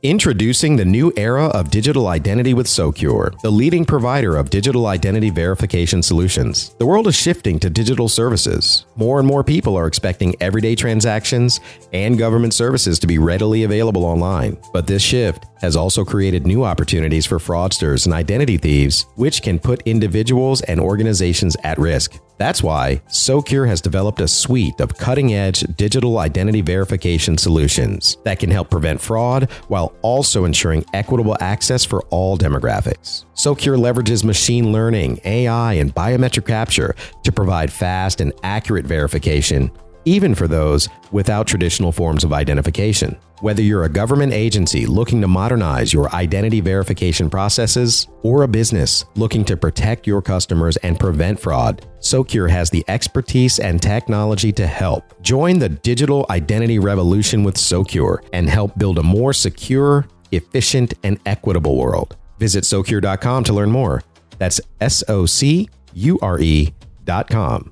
Introducing the new era of digital identity with Socure, the leading provider of digital identity verification solutions. The world is shifting to digital services. More and more people are expecting everyday transactions and government services to be readily available online. But this shift has also created new opportunities for fraudsters and identity thieves, which can put individuals and organizations at risk. That's why Socure has developed a suite of cutting edge digital identity verification solutions that can help prevent fraud while also ensuring equitable access for all demographics. Socure leverages machine learning, AI, and biometric capture to provide fast and accurate verification even for those without traditional forms of identification. Whether you're a government agency looking to modernize your identity verification processes or a business looking to protect your customers and prevent fraud, Socure has the expertise and technology to help. Join the digital identity revolution with Socure and help build a more secure, efficient, and equitable world. Visit Socure.com to learn more. That's S O C U R E.com.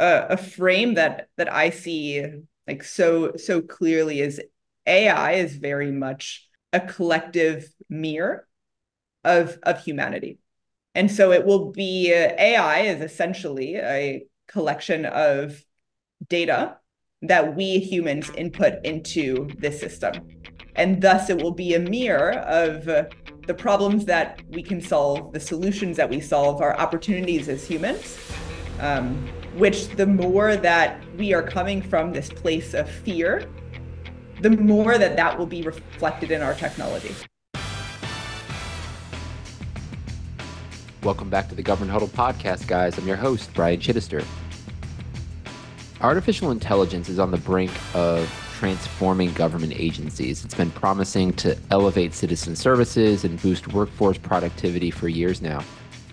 A, a frame that that I see like so so clearly is AI is very much a collective mirror of of humanity. And so it will be uh, AI is essentially a collection of data that we humans input into this system. And thus it will be a mirror of uh, the problems that we can solve, the solutions that we solve, our opportunities as humans. Um, which the more that we are coming from this place of fear, the more that that will be reflected in our technology. Welcome back to the Government Huddle podcast, guys. I'm your host, Brian Chidester. Artificial intelligence is on the brink of transforming government agencies. It's been promising to elevate citizen services and boost workforce productivity for years now.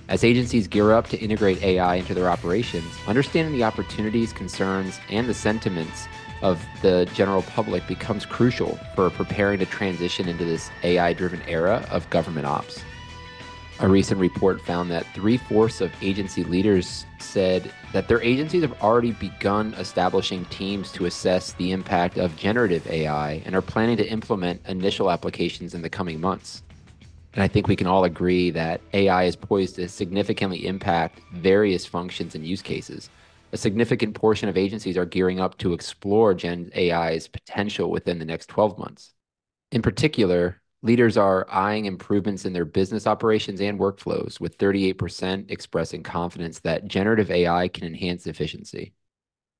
As agencies gear up to integrate AI into their operations, understanding the opportunities, concerns, and the sentiments of the general public becomes crucial for preparing to transition into this AI driven era of government ops. A recent report found that three fourths of agency leaders said that their agencies have already begun establishing teams to assess the impact of generative AI and are planning to implement initial applications in the coming months. And I think we can all agree that AI is poised to significantly impact various functions and use cases. A significant portion of agencies are gearing up to explore Gen AI's potential within the next 12 months. In particular, leaders are eyeing improvements in their business operations and workflows, with 38% expressing confidence that generative AI can enhance efficiency.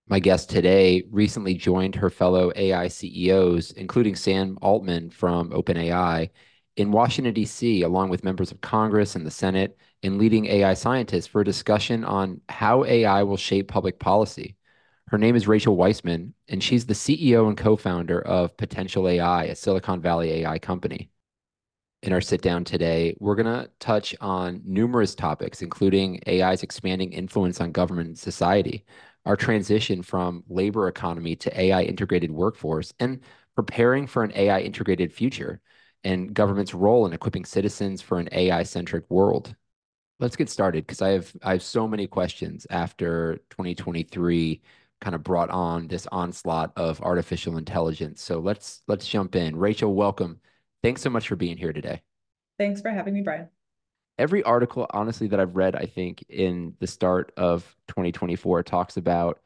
My guest today recently joined her fellow AI CEOs, including Sam Altman from OpenAI, in Washington, D.C., along with members of Congress and the Senate and leading AI scientists for a discussion on how AI will shape public policy. Her name is Rachel Weissman, and she's the CEO and co founder of Potential AI, a Silicon Valley AI company. In our sit down today, we're going to touch on numerous topics, including AI's expanding influence on government and society, our transition from labor economy to AI integrated workforce, and preparing for an AI integrated future and government's role in equipping citizens for an AI-centric world. Let's get started because I have I have so many questions after 2023 kind of brought on this onslaught of artificial intelligence. So let's let's jump in. Rachel, welcome. Thanks so much for being here today. Thanks for having me, Brian. Every article, honestly, that I've read, I think in the start of 2024 talks about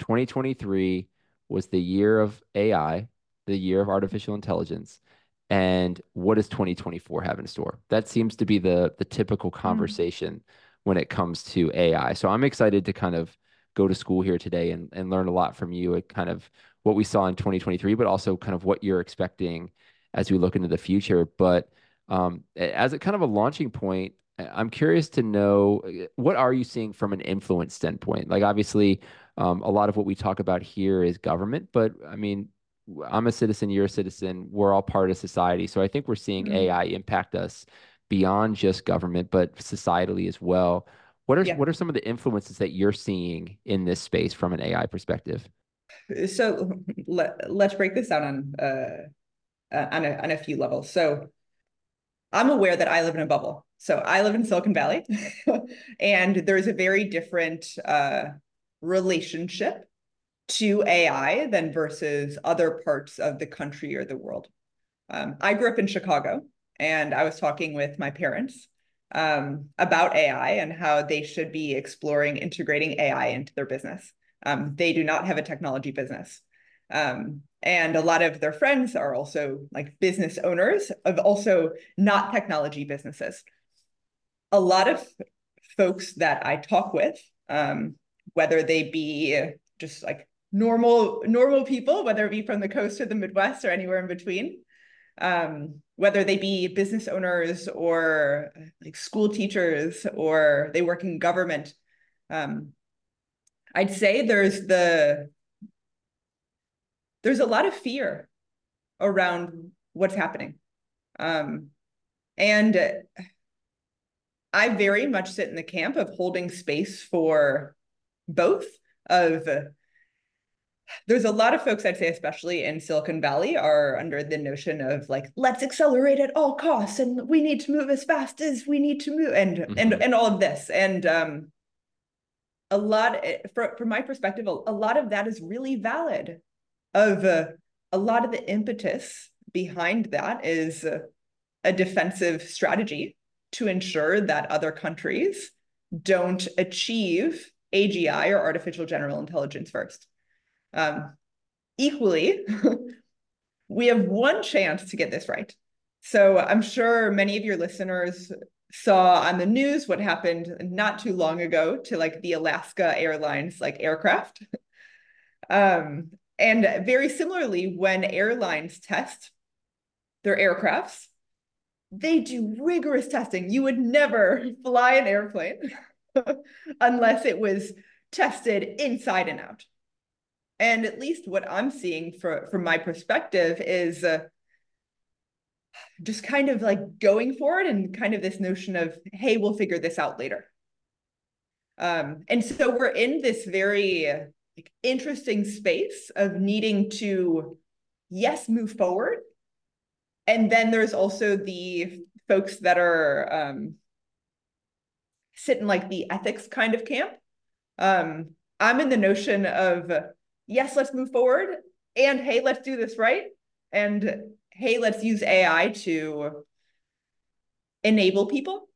2023 was the year of AI, the year of artificial intelligence and what does 2024 have in store? That seems to be the the typical mm-hmm. conversation mm. when it comes to AI. So I'm excited to kind of go to school here today and, and learn a lot from you at kind of what we saw in 2023, but also kind of what you're expecting as we look into the future. But um, as a kind of a launching point, I'm curious to know what are you seeing from an influence standpoint? Like obviously, um, a lot of what we talk about here is government, but I mean, I'm a citizen, you're a citizen, we're all part of society. So I think we're seeing mm-hmm. AI impact us beyond just government, but societally as well. What are yeah. what are some of the influences that you're seeing in this space from an AI perspective? So let, let's break this down on uh, uh, on a on a few levels. So I'm aware that I live in a bubble. So I live in Silicon Valley, and there's a very different uh, relationship to AI than versus other parts of the country or the world. Um, I grew up in Chicago, and I was talking with my parents um, about AI and how they should be exploring integrating AI into their business. Um, they do not have a technology business. Um, and a lot of their friends are also like business owners of also not technology businesses. A lot of folks that I talk with, um, whether they be just like normal normal people, whether it be from the coast or the Midwest or anywhere in between, um, whether they be business owners or like school teachers or they work in government. Um, I'd say there's the there's a lot of fear around what's happening. Um, and I very much sit in the camp of holding space for both of there's a lot of folks I'd say, especially in Silicon Valley, are under the notion of like, let's accelerate at all costs, and we need to move as fast as we need to move, and mm-hmm. and and all of this. And um, a lot, from from my perspective, a, a lot of that is really valid of uh, a lot of the impetus behind that is uh, a defensive strategy to ensure that other countries don't achieve AGI or artificial general intelligence first. Um, equally, we have one chance to get this right. So I'm sure many of your listeners saw on the news what happened not too long ago to like the Alaska Airlines like aircraft. um, and very similarly, when airlines test their aircrafts, they do rigorous testing. You would never fly an airplane unless it was tested inside and out. And at least what I'm seeing for, from my perspective is uh, just kind of like going for it and kind of this notion of, hey, we'll figure this out later. Um, and so we're in this very like interesting space of needing to yes move forward and then there's also the folks that are um, sit in like the ethics kind of camp um, i'm in the notion of yes let's move forward and hey let's do this right and hey let's use ai to enable people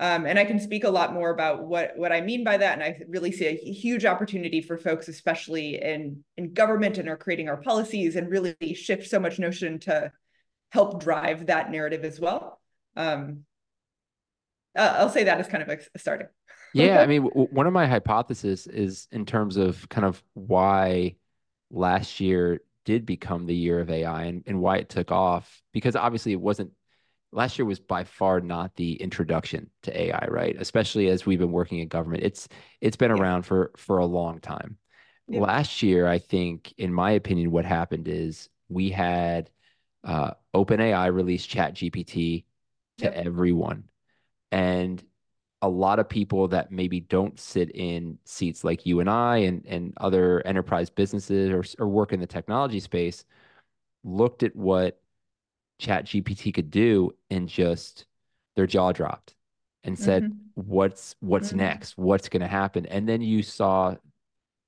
um, and I can speak a lot more about what what I mean by that. And I really see a huge opportunity for folks, especially in in government and are creating our policies and really shift so much notion to help drive that narrative as well. Um, uh, I'll say that as kind of a starting. Yeah, I mean, one of my hypotheses is in terms of kind of why last year did become the year of AI and, and why it took off because obviously it wasn't last year was by far not the introduction to AI, right? Especially as we've been working in government. It's it's been yeah. around for for a long time. Yeah. Last year, I think, in my opinion, what happened is we had uh, OpenAI release Chat GPT to yep. everyone, and a lot of people that maybe don't sit in seats like you and I and and other enterprise businesses or or work in the technology space looked at what chat gpt could do and just their jaw dropped and said mm-hmm. what's what's mm-hmm. next what's going to happen and then you saw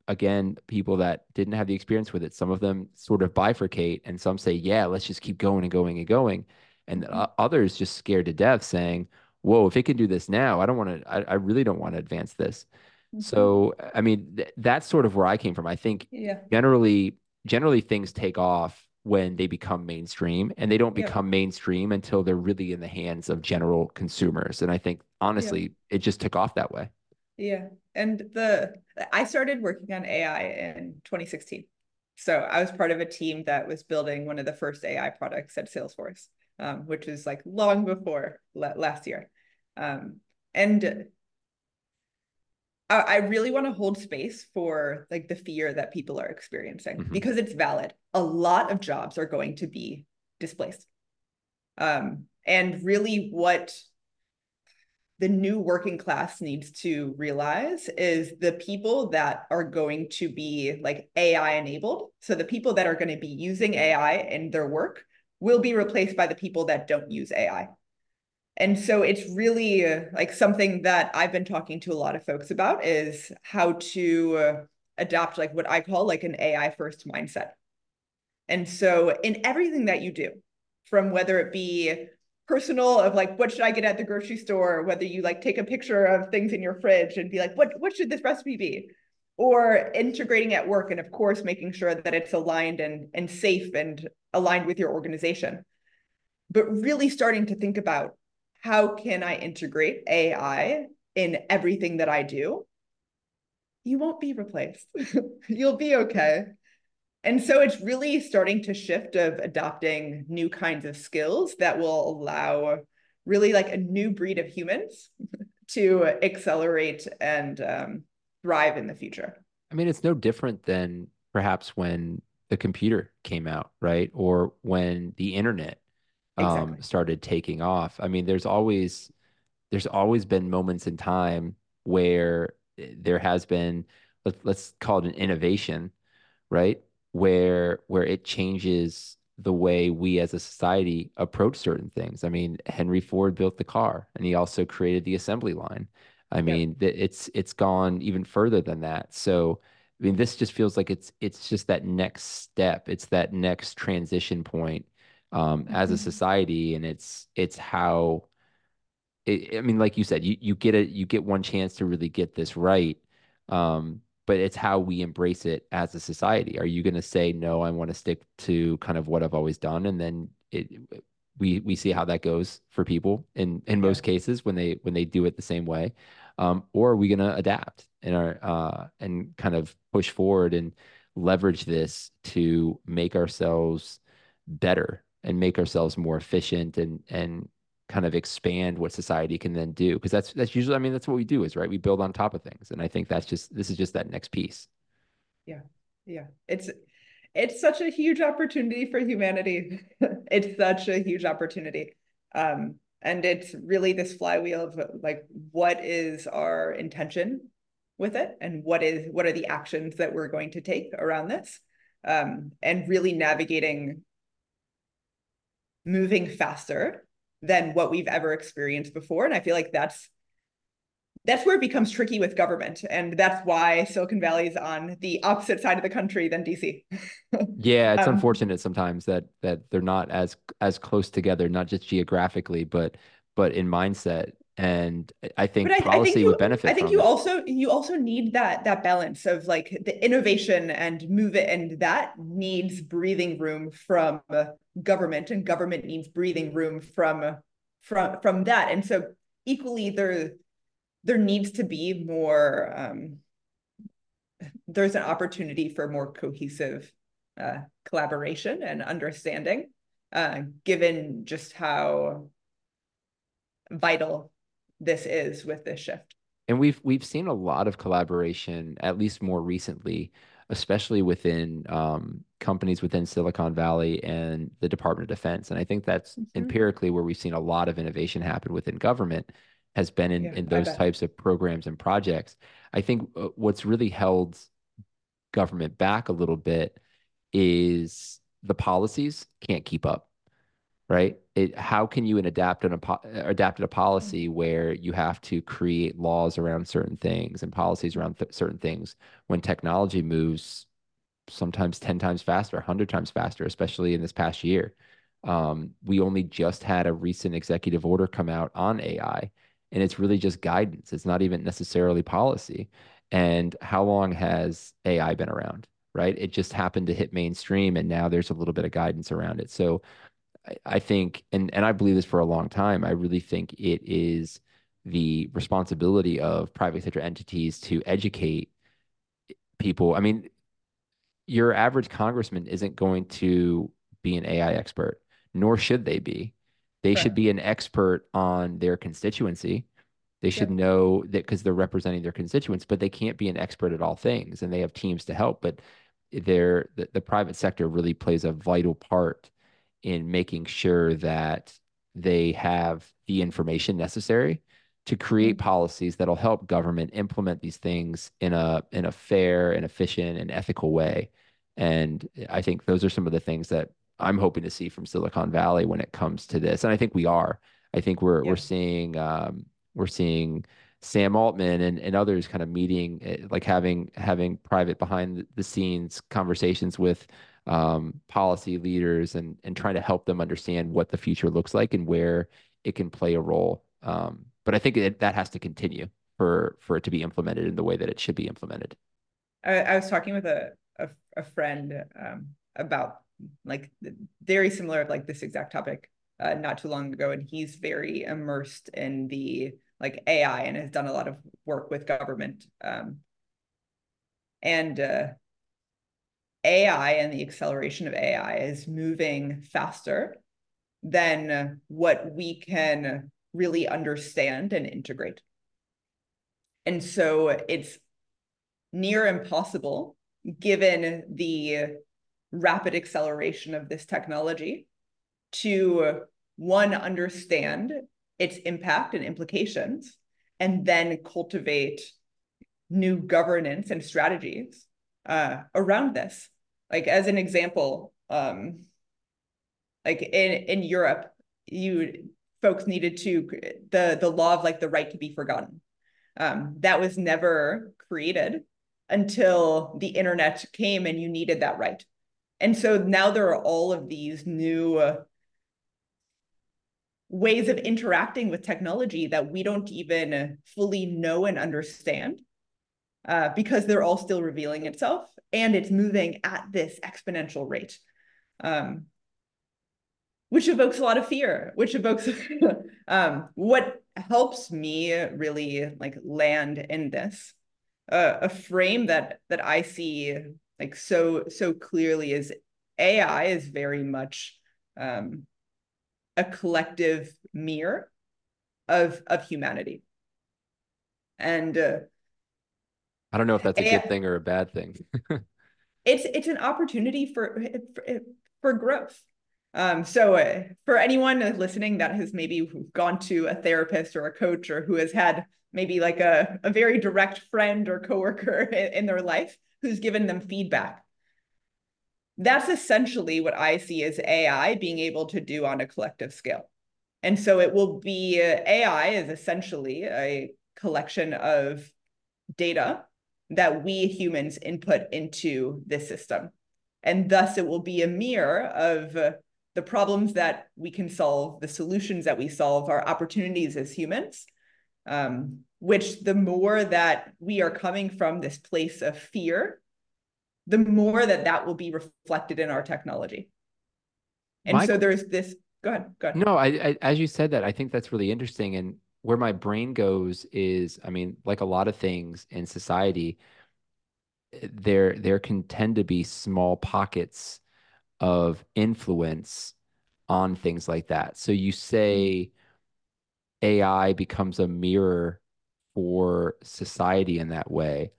again people that didn't have the experience with it some of them sort of bifurcate and some say yeah let's just keep going and going and going and mm-hmm. others just scared to death saying whoa if it can do this now i don't want to I, I, really don't want to advance this mm-hmm. so i mean th- that's sort of where i came from i think yeah. generally generally things take off when they become mainstream and they don't become mainstream until they're really in the hands of general consumers and i think honestly yeah. it just took off that way yeah and the i started working on ai in 2016 so i was part of a team that was building one of the first ai products at salesforce um, which is like long before last year Um, and I, I really want to hold space for like the fear that people are experiencing Mhm. because it's valid. A lot of jobs are going to be displaced. Um, and really what the new working class needs to realize is the people that are going to be like AI enabled. So the people that are going to be using AI in their work will be replaced by the people that don't use AI. And so it's really uh, like something that I've been talking to a lot of folks about is how to uh, adopt like what I call like an AI first mindset. And so in everything that you do, from whether it be personal of like what should I get at the grocery store, whether you like take a picture of things in your fridge and be like, what what should this recipe be? Or integrating at work and of course making sure that it's aligned and and safe and aligned with your organization. But really starting to think about how can I integrate AI in everything that I do? You won't be replaced. You'll be okay. And so it's really starting to shift of adopting new kinds of skills that will allow really like a new breed of humans to accelerate and um, thrive in the future. I mean, it's no different than perhaps when the computer came out, right? Or when the internet um, Exactly. started taking off. I mean, there's always there's always been moments in time where eh, there has been let's let's call it an innovation, right? Where where it changes the way we as a society approach certain things. I mean, Henry Ford built the car and he also created the assembly line. I mean, it's it's gone even further than that. So, I mean, this just feels like it's it's just that next step. It's that next transition point um, as a Mhm. society, and it's it's how it, I mean, like you said, you you get a you get one chance to really get this right. Um, but it's how we embrace it as a society. Are you going to say no? I want to stick to kind of what I've always done, and then it we we see how that goes for people in in most cases when they when they do it the same way. Um, or are we going to adapt and our uh, and kind of push forward and leverage this to make ourselves better and make ourselves more efficient and and kind of expand what society can then do because that's that's usually I mean that's what we do is right we build on top of things and I think that's just this is just that next piece. Yeah. Yeah. It's it's such a huge opportunity for humanity. it's such a huge opportunity. Um, and it's really this flywheel of like what is our intention with it and what is what are the actions that we're going to take around this um, and really navigating moving faster than what we've ever experienced before. And i feel like that's that's where it becomes tricky with government. And that's why silicon valley is on the opposite side of the country than dc Yeah, it's Um, unfortunate sometimes that that they're not as as close together, not just geographically, but but in mindset. And I think I, I policy think you, would benefit I think you it. also you also need that that balance of like the innovation and move it, and that needs breathing room from government, and government needs breathing room from from from that. And so equally, there there needs to be more. Um, there's an opportunity for more cohesive uh, collaboration and understanding, uh, given just how vital this is with this shift. And we've we've seen a lot of collaboration, at least more recently, especially within um, companies within Silicon Valley and the Department of Defense. And I think that's Mhm. empirically where we've seen a lot of innovation happen within government has been in, Yeah, in those types of programs and projects. I think uh, what's really held government back a little bit is the policies can't keep up right? It, how can you adapt an adapt a policy where you have to create laws around certain things and policies around th certain things when technology moves sometimes 10 times faster, 100 times faster, especially in this past year. Um, we only just had a recent executive order come out on AI, and it's really just guidance. It's not even necessarily policy. And how long has AI been around? Right? It just happened to hit mainstream, and now there's a little bit of guidance around it. So I, think, and and I believe this for a long time. I really think it is the responsibility of private sector entities to educate people. I mean, your average congressman isn't going to be an AI expert, nor should they be. they should be an expert on their constituency. They should yep. know that because they're representing their constituents, but they can't be an expert at all things, and they have teams to help. But they're the, the private sector really plays a vital part in making sure that they have the information necessary to create mm-hmm. policies that'll help government implement these things in a in a fair and efficient and ethical way. And I think those are some of the things that I'm hoping to see from Silicon Valley when it comes to this. And I think we are. I think we're yeah. we're seeing um, we're seeing Sam Altman and, and others kind of meeting, eh, like having having private behind the scenes conversations with um, policy leaders and and trying to help them understand what the future looks like and where it can play a role. Um, but I think it, that has to continue for for it to be implemented in the way that it should be implemented. I, I was talking with a a, a friend um, about like very similar like this exact topic uh, not too long ago, and he's very immersed in the like AI and has done a lot of work with government. Um, and uh, AI and the acceleration of AI is moving faster than what we can really understand and integrate. And so it's near impossible, given the rapid acceleration of this technology, to one, understand its impact and implications, and then cultivate new governance and strategies uh, around this. Like as an example, um, like in in Europe, you folks needed to the the law of like the right to be forgotten. Um, that was never created until the internet came and you needed that right. And so now there are all of these new uh, ways of interacting with technology that we don't even fully know and understand uh, because they're all still revealing itself and it's moving at this exponential rate um, which evokes a lot of fear which evokes um, what helps me really like land in this uh, a frame that that i see like so so clearly is ai is very much um, a collective mirror of of humanity. And uh, i don't know if that's a good thing or a bad thing it's it's an opportunity for for, for growth um, so uh, for anyone listening that has maybe gone to a therapist or a coach or who has had maybe like a, a very direct friend or coworker in, in their life who's given them feedback that's essentially what I see as AI being able to do on a collective scale. And so it will be uh, AI is essentially a collection of data that we humans input into this system. And thus it will be a mirror of uh, the problems that we can solve, the solutions that we solve, our opportunities as humans. Um, which the more that we are coming from this place of fear the more that that will be reflected in our technology. And my, so there's this. Go ahead. Go ahead. No, I, I, as you said that, I think that's really interesting. And where my brain goes is, I mean, like a lot of things in society, there there can tend to be small pockets of influence on things like that. So you say AI becomes a mirror for society in that way,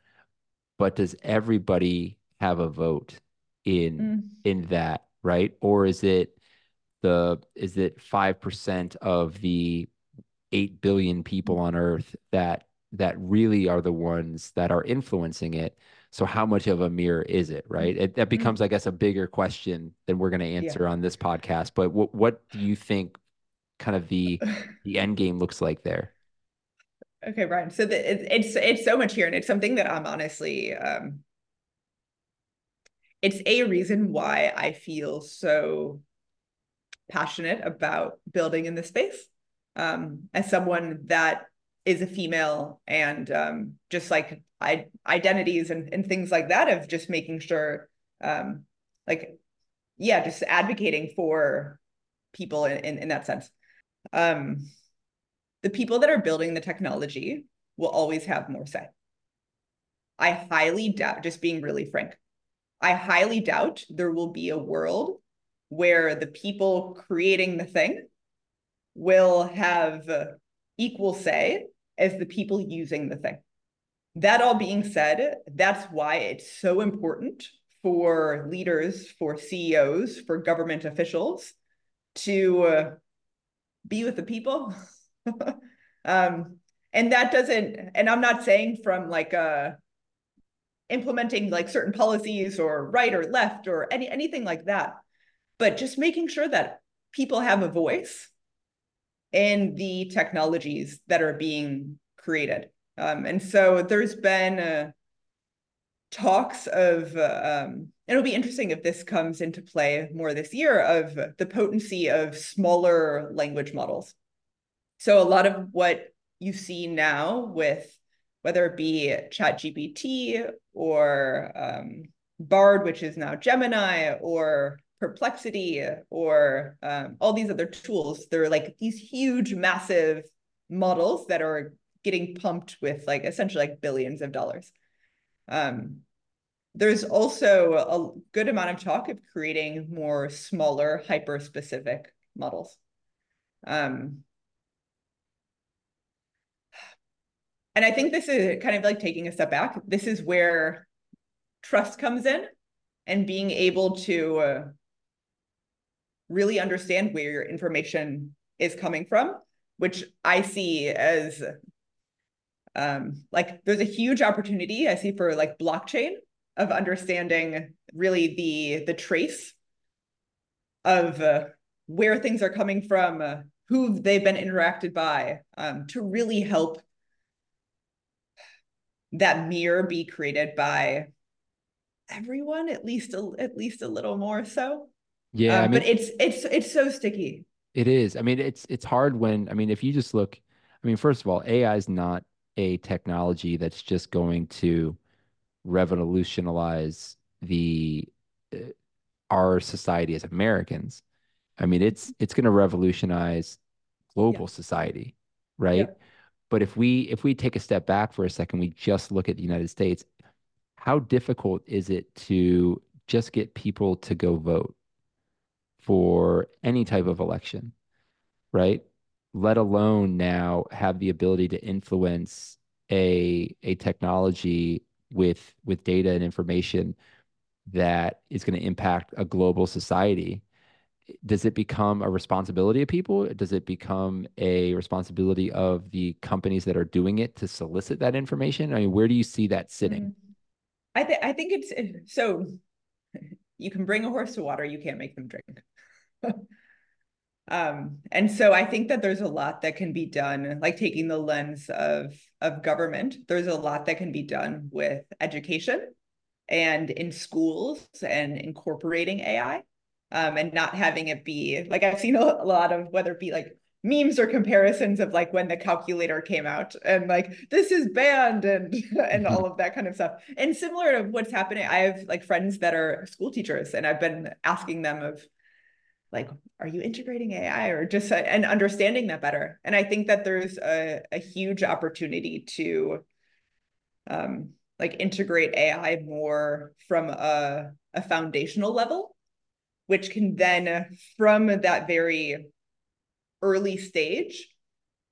but does everybody have a vote in mm. in that, right? Or is it the is it five percent of the eight billion people on Earth that that really are the ones that are influencing it? So how much of a mirror is it, right? It, that mm-hmm. becomes. I guess, a bigger question than we're going to answer yeah. on this podcast. But what what do you think, kind of the the end game looks like there? Okay, Brian. So the, it, it's it's so much here, and it's something that I'm honestly um, it's a reason why I feel so passionate about building in this space. Um, as someone that is a female and um, just like I, identities and, and things like that of just making sure um, like yeah just advocating for people in, in, in that sense. Um, the people that are building the technology will always have more say. I highly doubt just being really frank I highly doubt there will be a world where the people creating the thing will have equal say as the people using the thing. That all being said, that's why it's so important for leaders, for CEOs, for government officials to uh, be with the people. um, and that doesn't, and I'm not saying from like uh, implementing like certain policies or right or left or any anything like that, but just making sure that people have a voice in the technologies that are being created. Um, and so there's been uh, talks of, uh, um, it'll be interesting if this comes into play more this year, of the potency of smaller language models. So a lot of what you see now with whether it be ChatGPT or um, Bard, which is now Gemini, or Perplexity, or um, all these other tools, they're like these huge, massive models that are getting pumped with like essentially like billions of dollars. Um, there's also a good amount of talk of creating more smaller, hyper-specific models. Um, and I think this is kind of like taking a step back. This is where trust comes in and being able to uh, really understand where your information is coming from, which I see as um, like there's a huge opportunity I see for like blockchain of understanding really the the trace of uh, where things are coming from, uh, who they've been interacted by, um, to really help that mirror be created by everyone, at least a, at least a little more so. Yeah, uh, I mean, but it's it's it's so sticky. It is. I mean, it's it's hard when I mean, if you just look, I mean, first of all, AI is not a technology that's just going to revolutionize the uh, our society as Americans. I mean, it's it's going to revolutionize global yeah. society, right? Yeah. But if we if we take a step back for a second, we just look at the United States. How difficult is it to just get people to go vote for any type of election, right? let alone now have the ability to influence a a technology with with data and information that is going to impact a global society does it become a responsibility of people does it become a responsibility of the companies that are doing it to solicit that information i mean where do you see that sitting mm. i think i think it's so you can bring a horse to water you can't make them drink Um, and so I think that there's a lot that can be done, like taking the lens of of government. There's a lot that can be done with education and in schools and incorporating AI, um, and not having it be like I've seen a, a lot of whether it be like memes or comparisons of like when the calculator came out and like this is banned and and all of that kind of stuff. And similar to what's happening i have like friends that are school teachers and i've been asking them of like are you integrating ai or just uh, and understanding that better. And i think that there's a, a huge opportunity to um like integrate ai more from a, a foundational level which can then from that very early stage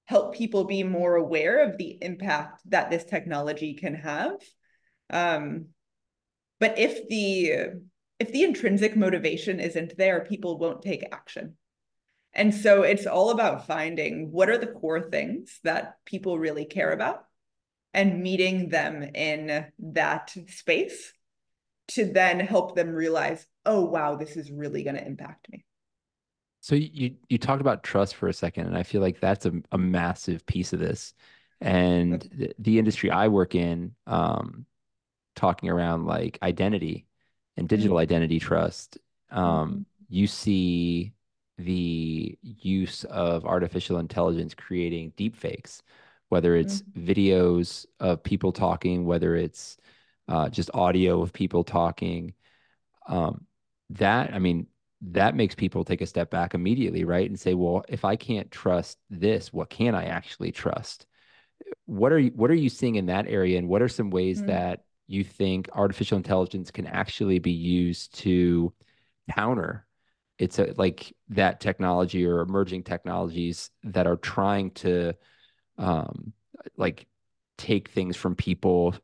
help people be more aware of the impact that this technology can have um but if the if the intrinsic motivation isn't there, people won't take action. And so it's all about finding what are the core things that people really care about and meeting them in that space to then help them realize, oh, wow, this is really going to impact me. So you you talked about trust for a second, and I feel like that's a, a massive piece of this. And the, the industry I work in, um, talking around like identity and digital mm-hmm. identity trust, um, mm-hmm. you see the use of artificial intelligence creating deep fakes, whether it's mm-hmm. videos of people talking, whether it's uh, just audio of people talking. Um, that, I mean, that makes people take a step back immediately, right? And say, well, if I can't trust this, what can I actually trust? What are you what are you seeing in that area? And what are some ways mm-hmm. that you think artificial intelligence can actually be used to counter it's a, like that technology or emerging technologies that are trying to um, like take things from people,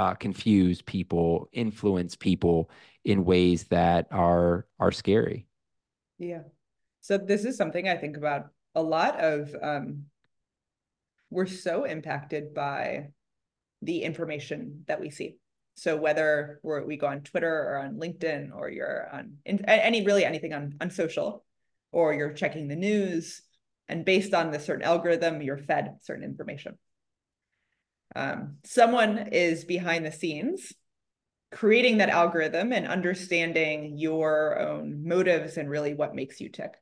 uh, confuse people, influence people in ways that are are scary. Yeah. So this is something I think about a lot of um, we're so impacted by the information that we see. So whether we're, we go on Twitter or on LinkedIn or you're on in, any really anything on, on social or you're checking the news and based on the certain algorithm, you're fed certain information. Um, someone is behind the scenes creating that algorithm and understanding your own motives and really what makes you tick.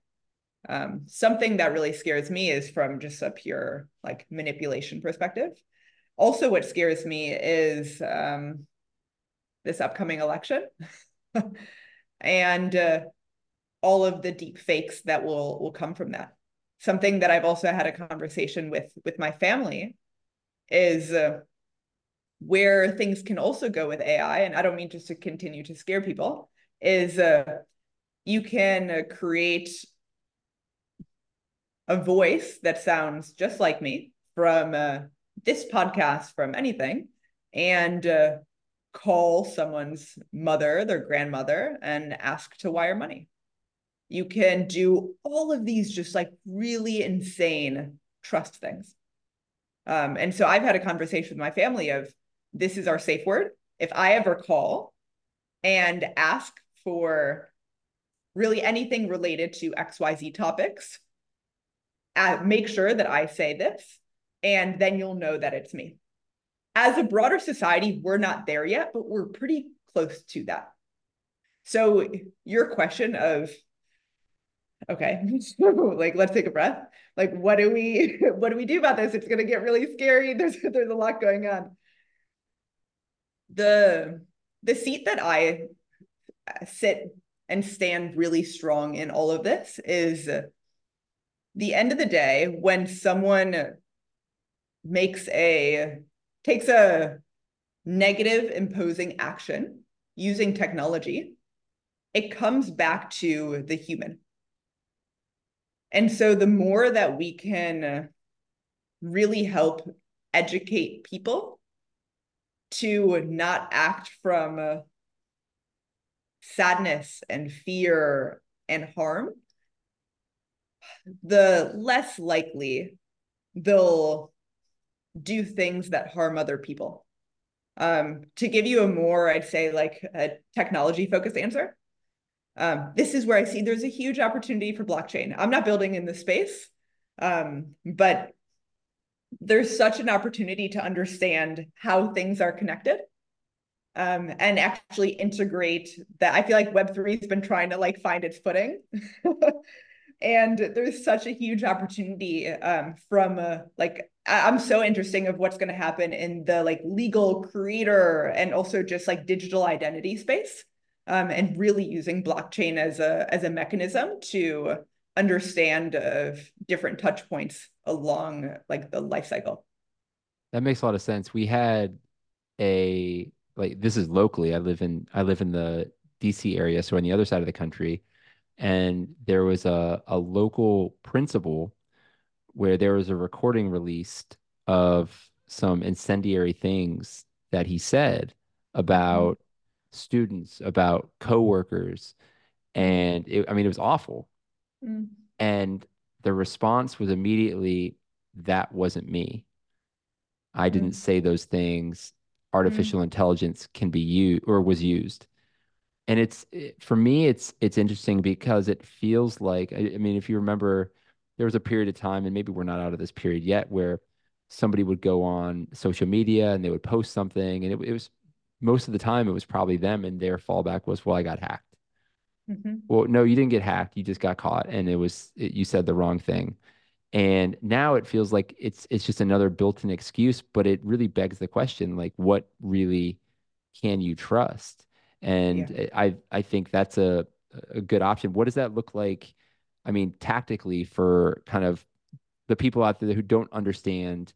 Um, something that really scares me is from just a pure like manipulation perspective. Also, what scares me is um, this upcoming election and uh, all of the deep fakes that will will come from that. Something that I've also had a conversation with with my family is uh, where things can also go with AI, and I don't mean just to continue to scare people, is uh, you can uh, create a voice that sounds just like me from uh, this podcast, from anything, and uh, call someone's mother, their grandmother, and ask to wire money. You can do all of these just like really insane trust things. Um, and so I've had a conversation with my family of this is our safe word. If I ever call and ask for really anything related to XYZ topics, uh, make sure that I say this, and then you'll know that it's me. As a broader society, we're not there yet, but we're pretty close to that. So, your question of, okay, like let's take a breath. Like, what do we what do we do about this? It's gonna get really scary. There's there's a lot going on. The the seat that I uh, sit and stand really strong in all of this is the end of the day, when someone makes a takes a negative imposing action using technology, it comes back to the human. And so the more that we can really help educate people to not act from sadness and fear and harm, the less likely they'll do things that harm other people. Um, to give you a more, I'd say, like a technology focused answer, um, this is where I see there's a huge opportunity for blockchain. I'm not building in this space, um, but there's such an opportunity to understand how things are connected um, and actually integrate that. I feel like Web3 has been trying to like find its footing. and there's such a huge opportunity um, from uh, like i'm so interesting of what's going to happen in the like legal creator and also just like digital identity space um, and really using blockchain as a as a mechanism to understand of different touch points along like the life cycle that makes a lot of sense we had a like this is locally i live in i live in the dc area so on the other side of the country and there was a, a local principal where there was a recording released of some incendiary things that he said about. Students, about coworkers, and it, I mean it was awful. Mm. And the response was immediately, "That wasn't me. I didn't mm. say those things. Artificial mm. intelligence can be used or was used." and it's it, for me it's it's interesting because it feels like I, I, mean if you remember there was a period of time and maybe we're not out of this period yet where somebody would go on social media and they would post something and it, it was most of the time it was probably them and their fallback was well i got hacked mm-hmm. well no you didn't get hacked you just got caught and it was it, you said the wrong thing and now it feels like it's it's just another built-in excuse but it really begs the question like what really can you trust and yeah. I I think that's a a good option. What does that look like? I mean, tactically for kind of the people out there who don't understand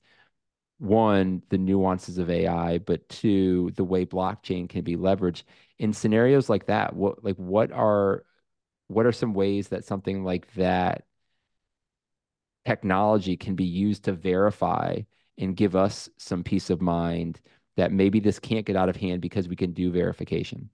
one the nuances of AI, but two the way blockchain can be leveraged in scenarios like that. What like what are what are some ways that something like that technology can be used to verify and give us some peace of mind that maybe this can't get out of hand because we can do verification?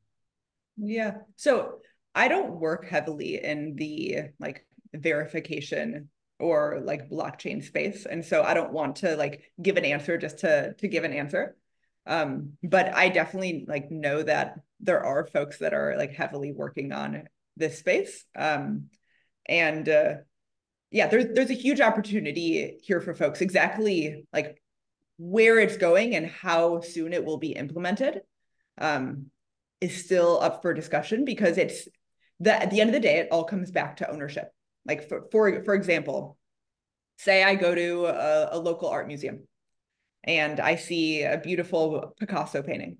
Yeah. So I don't work heavily in the like verification or like blockchain space. And so I don't want to like give an answer just to to give an answer. Um, but I definitely like know that there are folks that are like heavily working on this space. Um, and uh, yeah, there's there's a huge opportunity here for folks. Exactly like where it's going and how soon it will be implemented um, is still up for discussion because it's the, at the end of the day, it all comes back to ownership. Like for for, for example, say I go to a, a local art museum and I see a beautiful Picasso painting.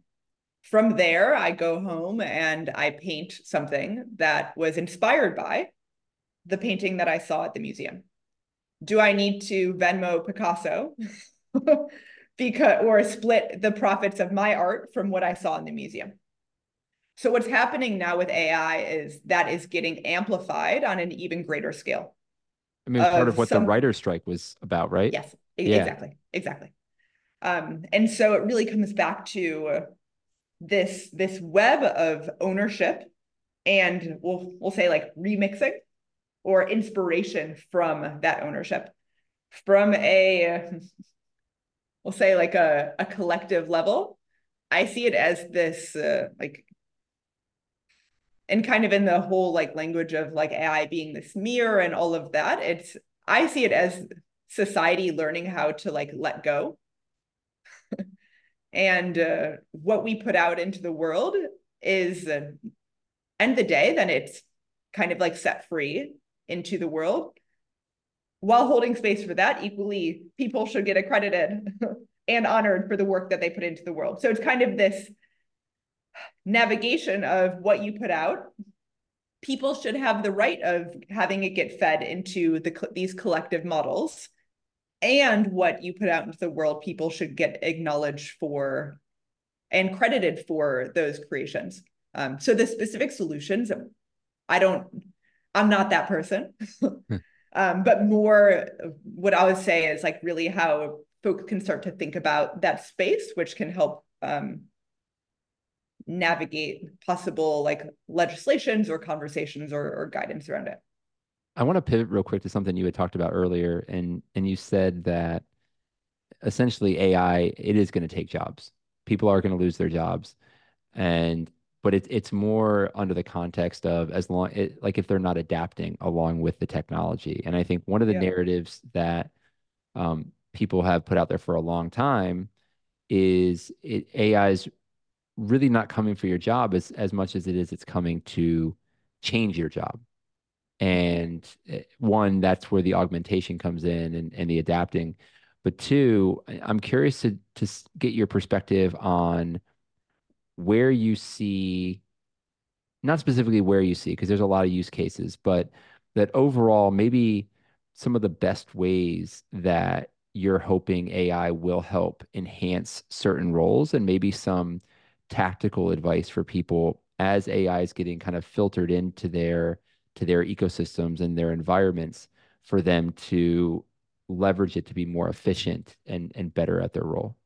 From there, I go home and I paint something that was inspired by the painting that I saw at the museum. Do I need to Venmo Picasso because or split the profits of my art from what I saw in the museum? So what's happening now with AI is that is getting amplified on an even greater scale. I mean, part of what some, the writer's strike was about, right? Yes, yeah. exactly, exactly. Um, and so it really comes back to this this web of ownership, and we'll we'll say like remixing or inspiration from that ownership, from a we'll say like a a collective level. I see it as this uh, like and kind of in the whole like language of like AI being this mirror and all of that, it's I see it as society learning how to like let go. and uh, what we put out into the world is uh, end the day, then it's kind of like set free into the world. While holding space for that, equally, people should get accredited and honored for the work that they put into the world. So it's kind of this navigation of what you put out people should have the right of having it get fed into the these collective models. And what you put out into the world people should get acknowledged for and credited for those creations. Um, so the specific solutions i don't i'm not that person. Hmm. um, but more what i would say is like really how folks can start to think about that space which can help um, navigate possible like legislations or conversations or, or guidance around it. I want to pivot real quick to something you had talked about earlier, and and you said that essentially AI it is going to take jobs. People are going to lose their jobs, and but it's it's more under the context of as long it, like if they're not adapting along with the technology. And I think one of the yeah. narratives that um, people have put out there for a long time is it, AI is really not coming for your job as as much as it is it's coming to change your job. And eh, one that's where the augmentation comes in and, and the adapting. But two i'm curious to to get your perspective on where you see not specifically where you see because there's a lot of use cases but that overall maybe some of the best ways that you're hoping ai will help enhance certain roles and maybe some tactical advice for people as AI is getting kind of filtered into their to their ecosystems and their environments for them to leverage it to be more efficient and and better at their role?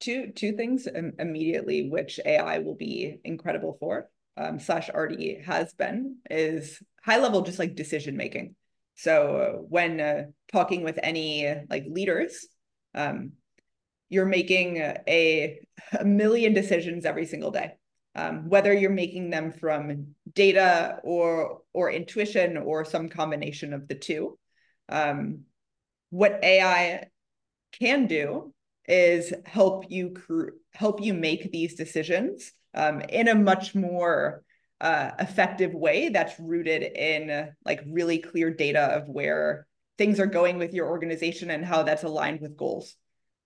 Two two things immediately, which AI will be incredible for, um, slash already has been, is high level just like decision making. So uh, when uh, talking with any like leaders, um, you're making a, a million decisions every single day. Um, whether you're making them from data or or intuition or some combination of the two. Um, what AI can do is help you cr- help you make these decisions um, in a much more uh, effective way that's rooted in like really clear data of where things are going with your organization and how that's aligned with goals.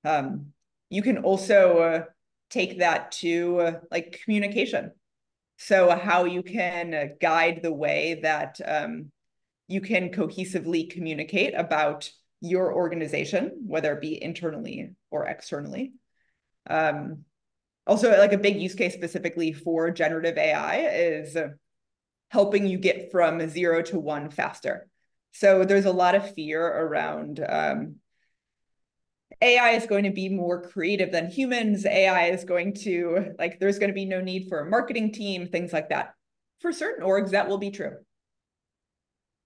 Um, you can also uh, take that to uh, like communication. So how you can uh, guide the way that um, you can cohesively communicate about your organization, whether it be internally or externally. Um, also, like a big use case specifically for generative AI is helping you get from zero to one faster. So there's a lot of fear around um, AI is going to be more creative than humans. AI is going to, like, there's going to be no need for a marketing team, things like that. For certain orgs, that will be true.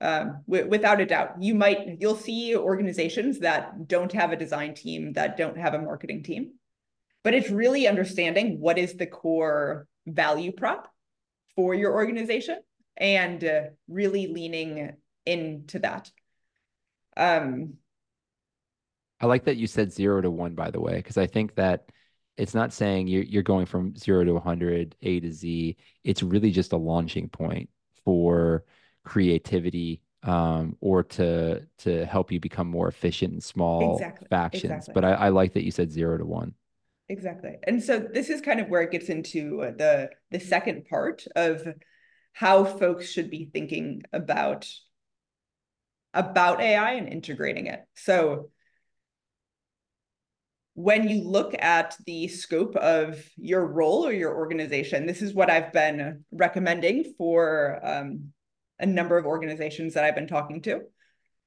Um, without a doubt, you might, you'll see organizations that don't have a design team, that don't have a marketing team. But it's really understanding what is the core value prop for your organization and uh, really leaning into that. Um, I like that you said zero to one, by the way, because I think that it's not saying you're you're going from zero to 100, A to Z. It's really just a launching point for creativity um, or to to help you become more efficient in small exactly. factions. Exactly. But I, I like that you said zero to one. Exactly. And so this is kind of where it gets into the the second part of how folks should be thinking about about AI and integrating it. So when you look at the scope of your role or your organization, this is what I've been recommending for um, a number of organizations that I've been talking to.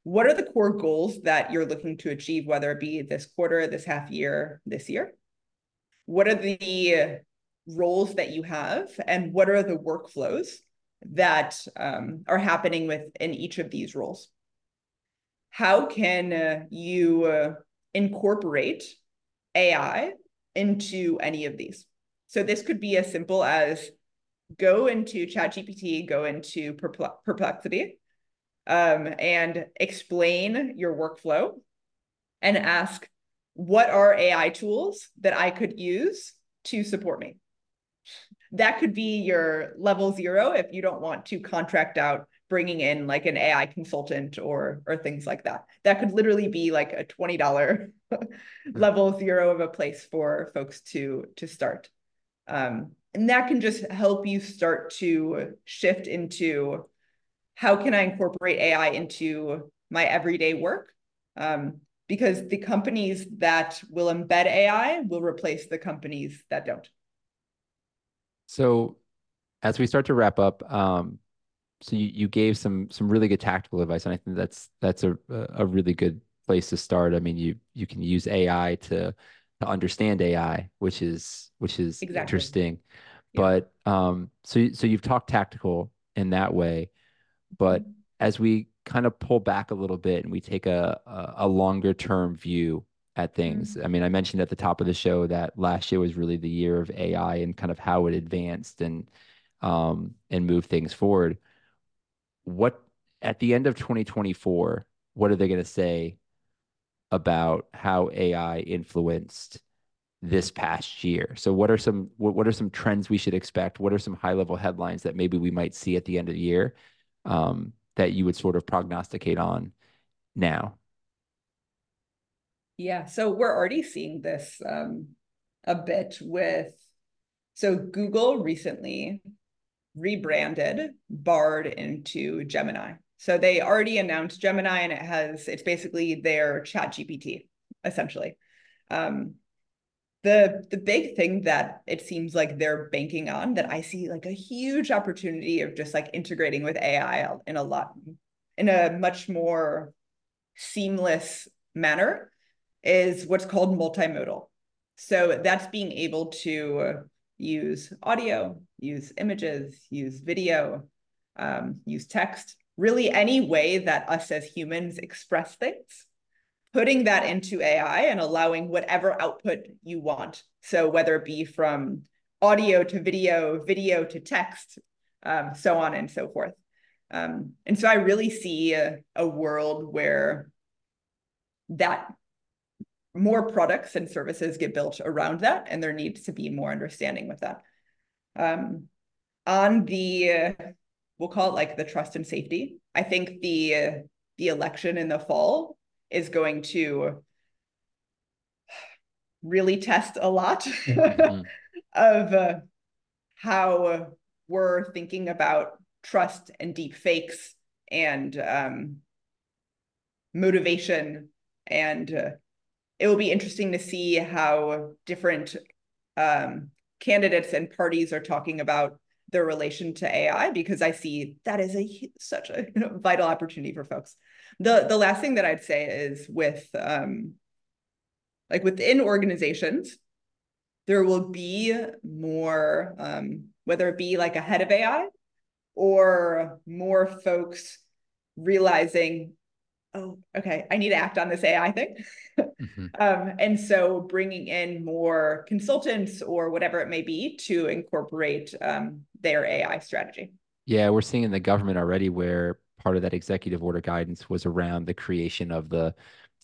What are the core goals that you're looking to achieve, whether it be this quarter, this half year, this year? What are the roles that you have, and what are the workflows that um, are happening within each of these roles? How can uh, you uh, incorporate AI into any of these. So this could be as simple as go into ChatGPT, go into Perplexity, um, and explain your workflow and ask, what are AI tools that I could use to support me? That could be your level zero if you don't want to contract out bringing in like an AI consultant or or things like that. That could literally be like a twenty dollar level zero of a place for folks to to start, um, and that can just help you start to shift into how can I incorporate AI into my everyday work. Um, because the companies that will embed AI will replace the companies that don't. So, as we start to wrap up, um, so you, you gave some some really good tactical advice, and I think that's that's a a really good place to start. I mean, you you can use AI to to understand AI, which is which is exactly. interesting. Yeah. But um, so so you've talked tactical in that way, but mm-hmm. as we kind of pull back a little bit and we take a a, a longer term view at things. Mm-hmm. I mean, I mentioned at the top of the show that last year was really the year of AI and kind of how it advanced and um, and moved things forward what at the end of 2024, what are they going to say about how AI influenced this past year? So what are some what, what are some trends we should expect? What are some high level headlines that maybe we might see at the end of the year um, that you would sort of prognosticate on now? Yeah, so we're already seeing this um, a bit with so Google recently rebranded Bard into Gemini. So they already announced Gemini and it has, it's basically their chat GPT, essentially. Um, the the big thing that it seems like they're banking on that I see like a huge opportunity of just like integrating with AI in a lot in a much more seamless manner is what's called multimodal. So that's being able to use audio, use images, use video, um, use text, really any way that us as humans express things, putting that into AI and allowing whatever output you want. So whether it be from audio to video, video to text, um, so on and so forth. Um, and so I really see a, a world where that more products and services get built around that, and there needs to be more understanding with that. Um, on the, uh, we'll call it like the trust and safety. I think the uh, the election in the fall is going to really test a lot mm-hmm. of uh, how we're thinking about trust and deep fakes and um, motivation and uh, it will be interesting to see how different um, candidates and parties are talking about their relation to AI because I see that is a such a vital opportunity for folks. The the last thing that I'd say is with um like within organizations, there will be more um, whether it be like a head of AI or more folks realizing oh, okay, I need to act on this AI thing. mm-hmm. um, and so bringing in more consultants or whatever it may be to incorporate um, their AI strategy. Yeah, we're seeing in the government already where part of that executive order guidance was around the creation of the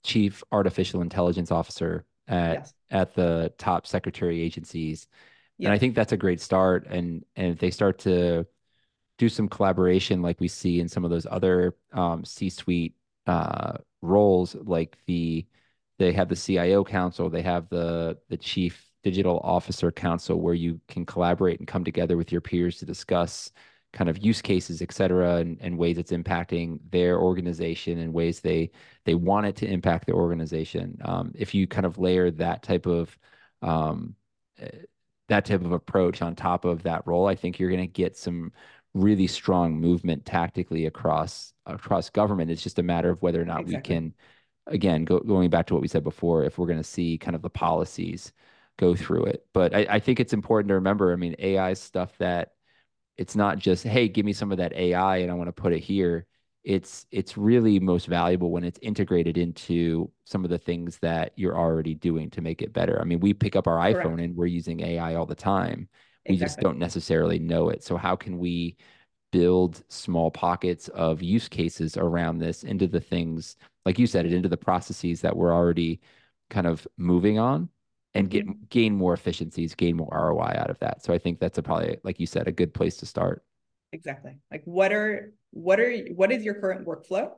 chief artificial intelligence officer at yes. at the top secretary agencies. Yep. And I think that's a great start. And and if they start to do some collaboration like we see in some of those other um, C-suite uh, roles like the they have the CIO council, they have the the chief digital officer council where you can collaborate and come together with your peers to discuss kind of use cases, et cetera, and, and ways it's impacting their organization and ways they they want it to impact their organization. Um, if you kind of layer that type of um, eh, that type of approach on top of that role, I think you're going to get some really strong movement tactically across across government. It's just a matter of whether or not exactly. we can, again, go, going back to what we said before, if we're going to see kind of the policies go through it. But I, I think it's important to remember. I mean, AI stuff that it's not just hey, give me some of that AI and I want to put it here. It's it's really most valuable when it's integrated into some of the things that you're already doing to make it better. I mean, we pick up our Correct. iPhone and we're using AI all the time we exactly. just don't necessarily know it. So how can we build small pockets of use cases around this into the things like you said it into the processes that we're already kind of moving on and get mm-hmm. gain more efficiencies gain more roi out of that? So i think that's a probably like you said a good place to start. Exactly. Like what are what are what is your current workflow?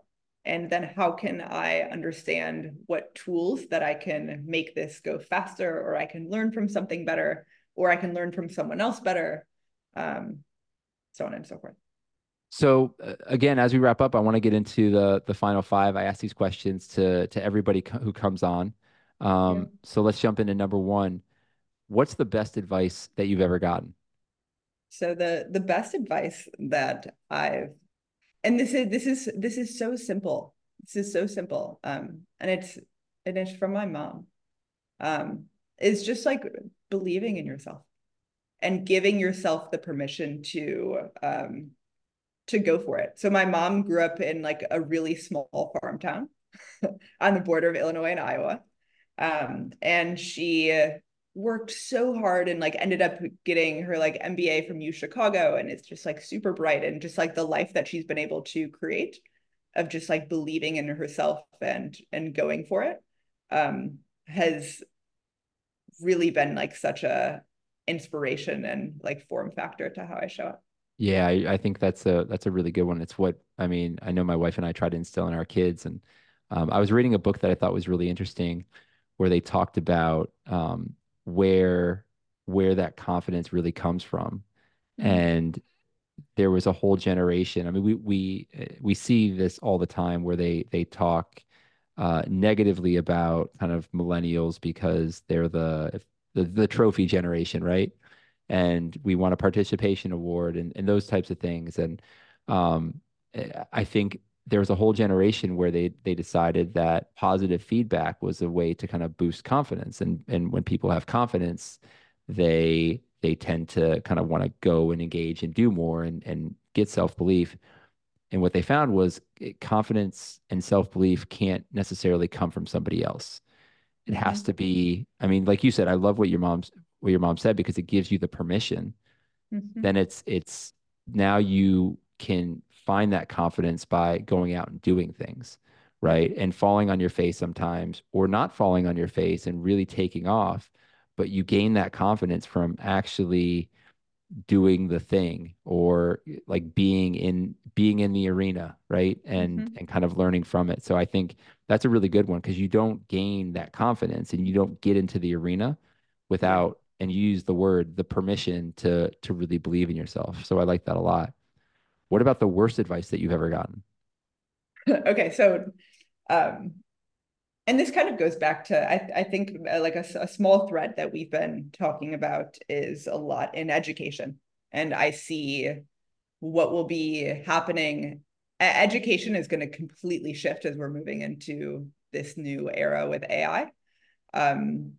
And then how can i understand what tools that i can make this go faster or i can learn from something better or I can learn from someone else better, um, so on and so forth. So uh, again, as we wrap up, I want to get into the the final five. I ask these questions to to everybody co- who comes on. Um, yeah. So let's jump into number one. What's the best advice that you've ever gotten? So the the best advice that I've and this is this is this is so simple. This is so simple. Um, and it's and it's from my mom. Um, is just like believing in yourself and giving yourself the permission to um to go for it. So my mom grew up in like a really small farm town on the border of Illinois and Iowa. Um, and she worked so hard and like ended up getting her like MBA from U Chicago and it's just like super bright and just like the life that she's been able to create of just like believing in herself and and going for it um has really been like such a inspiration and like form factor to how I show up. Yeah, I, I, think that's a that's a really good one. It's what I mean. I know my wife and I try to instill in our kids, and um, I was reading a book that I thought was really interesting, where they talked about um, where where that confidence really comes from, mm-hmm. and there was a whole generation. I mean, we we we see this all the time where they they talk uh, negatively about kind of millennials because they're the, the the trophy generation, right? And we want a participation award and, and those types of things. And um, I think there was a whole generation where they they decided that positive feedback was a way to kind of boost confidence. And and when people have confidence, they they tend to kind of want to go and engage and do more and and get self belief. And what they found was eh, confidence and self belief can't necessarily come from somebody else. It mm-hmm. has to be. I mean, like you said, I love what your mom's what your mom said because it gives you the permission. Mm-hmm. Then it's it's now you can find that confidence by going out and doing things, right? And falling on your face sometimes, or not falling on your face and really taking off. But you gain that confidence from actually doing the thing or like being in being in the arena right? And mm-hmm. and kind of learning from it. So i think that's a really good one because you don't gain that confidence and you don't get into the arena without and you use the word the permission to to really believe in yourself. So i like that a lot. What about the worst advice that you've ever gotten? Okay so um and this kind of goes back to I, I think uh, like a, a, small thread that we've been talking about is a lot in education and I see what will be happening. Education is going to completely shift as we're moving into this new era with AI. Um,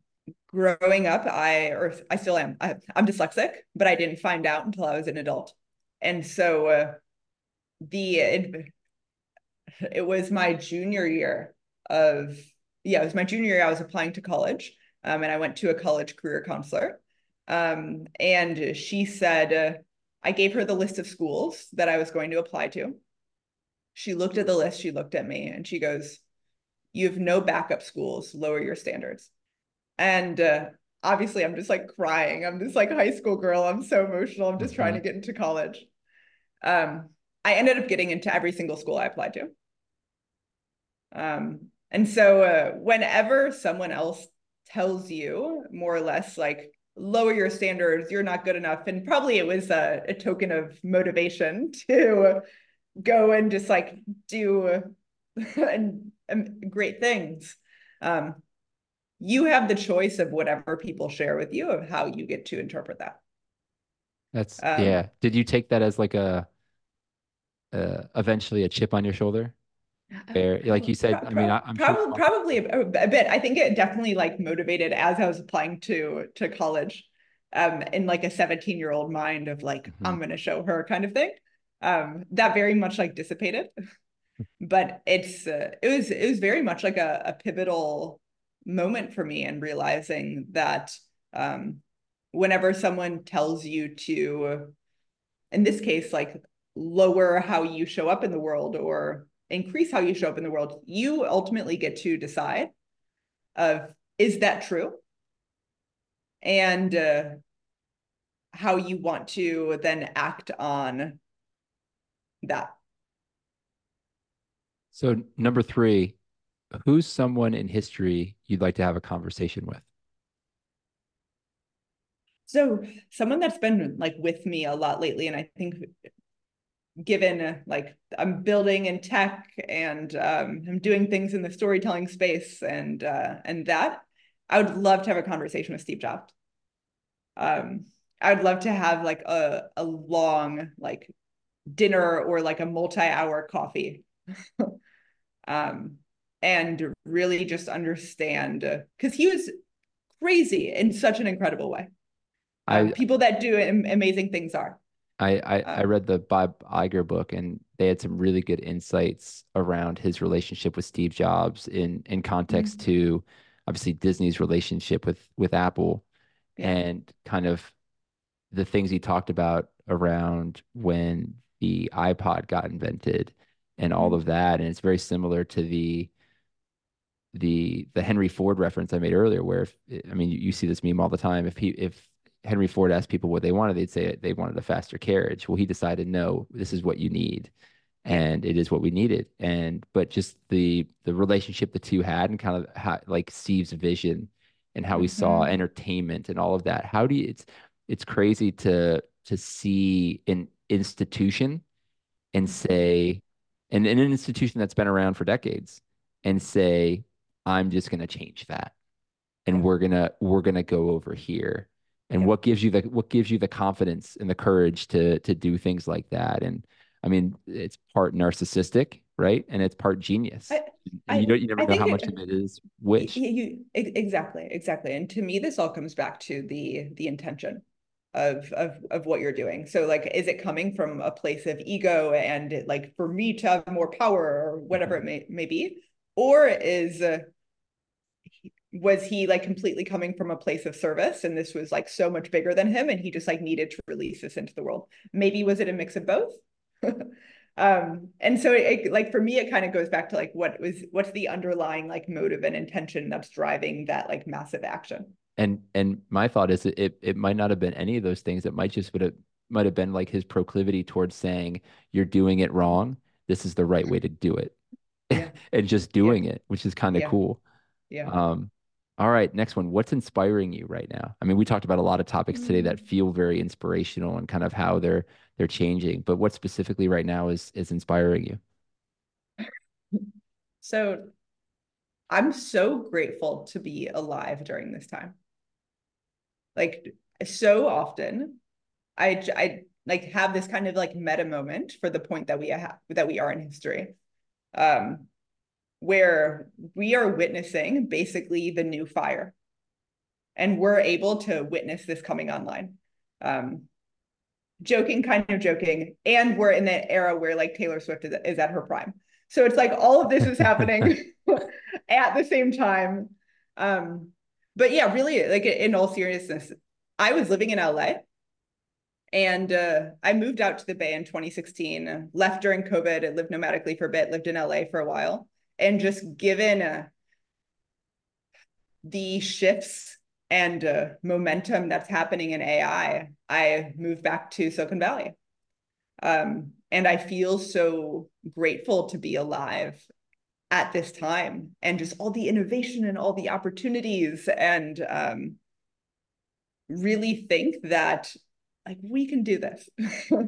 growing up, I or I still am. I, am dyslexic, but I didn't find out until I was an adult, and so uh, the it, it was my junior year of yeah, it was my junior year. I was applying to college, um, and I went to a college career counselor, um, and she said, uh, I gave her the list of schools that I was going to apply to. She looked at the list, she looked at me, and she goes, You have no backup schools, lower your standards. And uh, obviously, I'm just like crying. I'm just like high school girl. I'm so emotional. I'm just mm-hmm. trying to get into college. Um, I ended up getting into every single school I applied to. Um, and so, uh, whenever someone else tells you more or less like lower your standards you're not good enough and probably it was a, a token of motivation to go and just like do and, and great things um, you have the choice of whatever people share with you of how you get to interpret that. That's um, yeah. Did you take that as like a uh, eventually a chip on your shoulder Fair. Like you said, I mean, I, am probably sure probably a, bit. I think it definitely like motivated as I was applying to to college, um, in like a 17 year old mind of like mm-hmm. I'm gonna show her kind of thing. Um, that very much like dissipated, but it's uh, it was it was very much like a, a pivotal moment for me and realizing that um, whenever someone tells you to, in this case, like lower how you show up in the world or increase how you show up in the world, you ultimately get to decide of is that true? And uh, how you want to then act on that. So number three, who's someone in history you'd like to have a conversation with? So someone that's been like with me a lot lately, and I think given like I'm building in tech and um, I'm doing things in the storytelling space and uh, and that I would love to have a conversation with Steve Jobs. Um, I would love to have like a a long like dinner or like a multi-hour coffee. um, and really just understand because he was crazy in such an incredible way. I, people that do amazing things are. I, I, I, uh, read the Bob Iger book and they had some really good insights around his relationship with Steve Jobs in in context mm-hmm. to obviously Disney's relationship with with Apple yeah. and kind of the things he talked about around when the iPod got invented and all mm-hmm. of that and it's very similar to the the the Henry Ford reference I made earlier where if, I mean you, you see this meme all the time if he if Henry Ford asked people what they wanted, they'd say they wanted a faster carriage. Well, he decided, no, this is what you need, and it is what we needed. And but just the the relationship the two had, and kind of how, like Steve's vision and how mm-hmm. we saw entertainment and all of that. How do you? It's it's crazy to to see an institution and say, and, and an institution that's been around for decades, and say, I'm just going to change that, and we're gonna we're gonna go over here and yeah. what gives you the what gives you the confidence and the courage to to do things like that? And i mean it's part narcissistic right? And it's part genius. I, I, you don't you never I know how much it, of it is which you, you, exactly exactly. And to me this all comes back to the the intention of of of what you're doing. So like is it coming from a place of ego and like for me to have more power or whatever mm-hmm. it may, may be? Or is uh, was he like completely coming from a place of service and this was like so much bigger than him and he just like needed to release this into the world? Maybe was it a mix of both? Um and so it, like for me it kind of goes back to like what was what's the underlying like motive and intention that's driving that like massive action? And and my thought is it, it might not have been any of those things. It might just would have might have been like his proclivity towards saying you're doing it wrong. This is the right way to do it. Yeah. and just doing yeah. it which is kind of yeah. cool. Yeah. Um all right, next one. What's inspiring you right now? I mean, we talked about a lot of topics today that mm. feel very inspirational and kind of how they're they're changing. But what specifically right now is is inspiring you? So, I'm so grateful to be alive during this time. Like so often, I I like have this kind of like meta moment for the point that we have that we are in history, um, where we are witnessing basically the new fire, and we're able to witness this coming online. Um, joking, kind of joking, and we're in the era where like Taylor Swift is, is at her prime. So it's like all of this is happening at the same time. Um, but yeah, really, like in all seriousness, I was living in LA and uh, I moved out to the Bay in 2016, left during COVID, lived nomadically for a bit, lived in LA for a while. And just given uh, the shifts and uh, momentum that's happening in AI, I moved back to Silicon Valley. Um, and I feel so grateful to be alive at this time and just all the innovation and all the opportunities. And um, really think that like we can do this.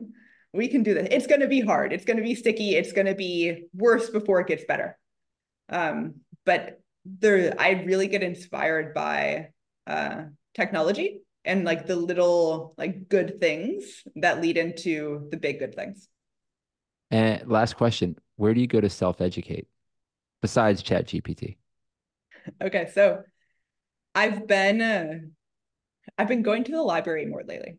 We can do this. It's going to be hard. It's going to be sticky. It's going to be worse before it gets better um, but there i really get inspired by uh, technology and like the little like good things that lead into the big good things and last question where do you go to self-educate besides chat gpt okay so i've been uh, i've been going to the library more lately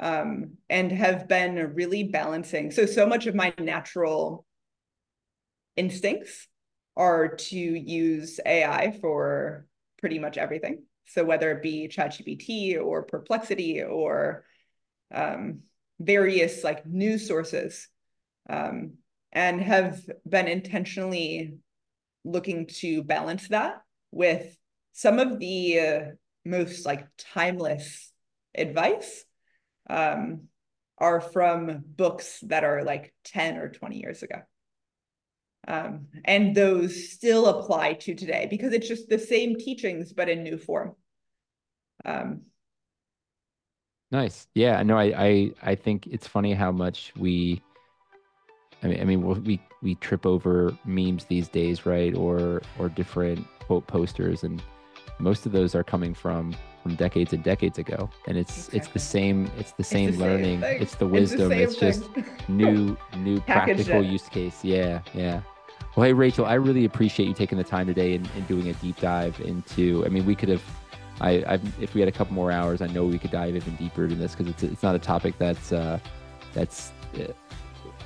um, and have been really balancing. So, so much of my natural instincts are to use AI for pretty much everything. So, whether it be ChatGPT or Perplexity or um, various like news sources, um, and have been intentionally looking to balance that with some of the uh, most like timeless advice um, are from books that are like 10 or 20 years ago. Um, and those still apply to today because it's just the same teachings, but in new form. Um, nice. Yeah, no, I, I, I think it's funny how much we, I mean, I mean, we, we trip over memes these days, right? Or, or different quote posters. And most of those are coming from from decades and decades ago and it's exactly. it's the same it's the same it's the learning same it's the wisdom it's, the it's just new new practical use case yeah yeah well hey rachel i really appreciate you taking the time today and, and doing a deep dive into i mean we could have I, I've, if we had a couple more hours, I know we could dive even deeper into this because it's it's not a topic that's uh, that's uh,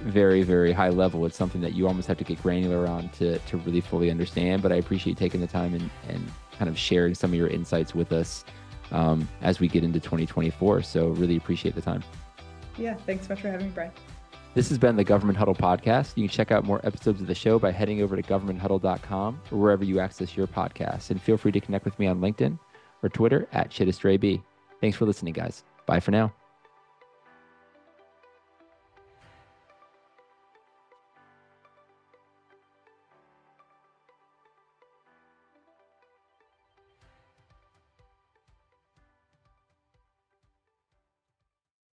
very very high level. It's something that you almost have to get granular on to to really fully understand. But I appreciate you taking the time and and kind of sharing some of your insights with us um, as we get into 2024. So really appreciate the time. Yeah, thanks so much for having me, Brian. This has been the Government Huddle podcast. You can check out more episodes of the show by heading over to governmenthuddle.com or wherever you access your podcasts. And feel free to connect with me on LinkedIn or Twitter at ChidesterB. Thanks for listening, guys. Bye for now.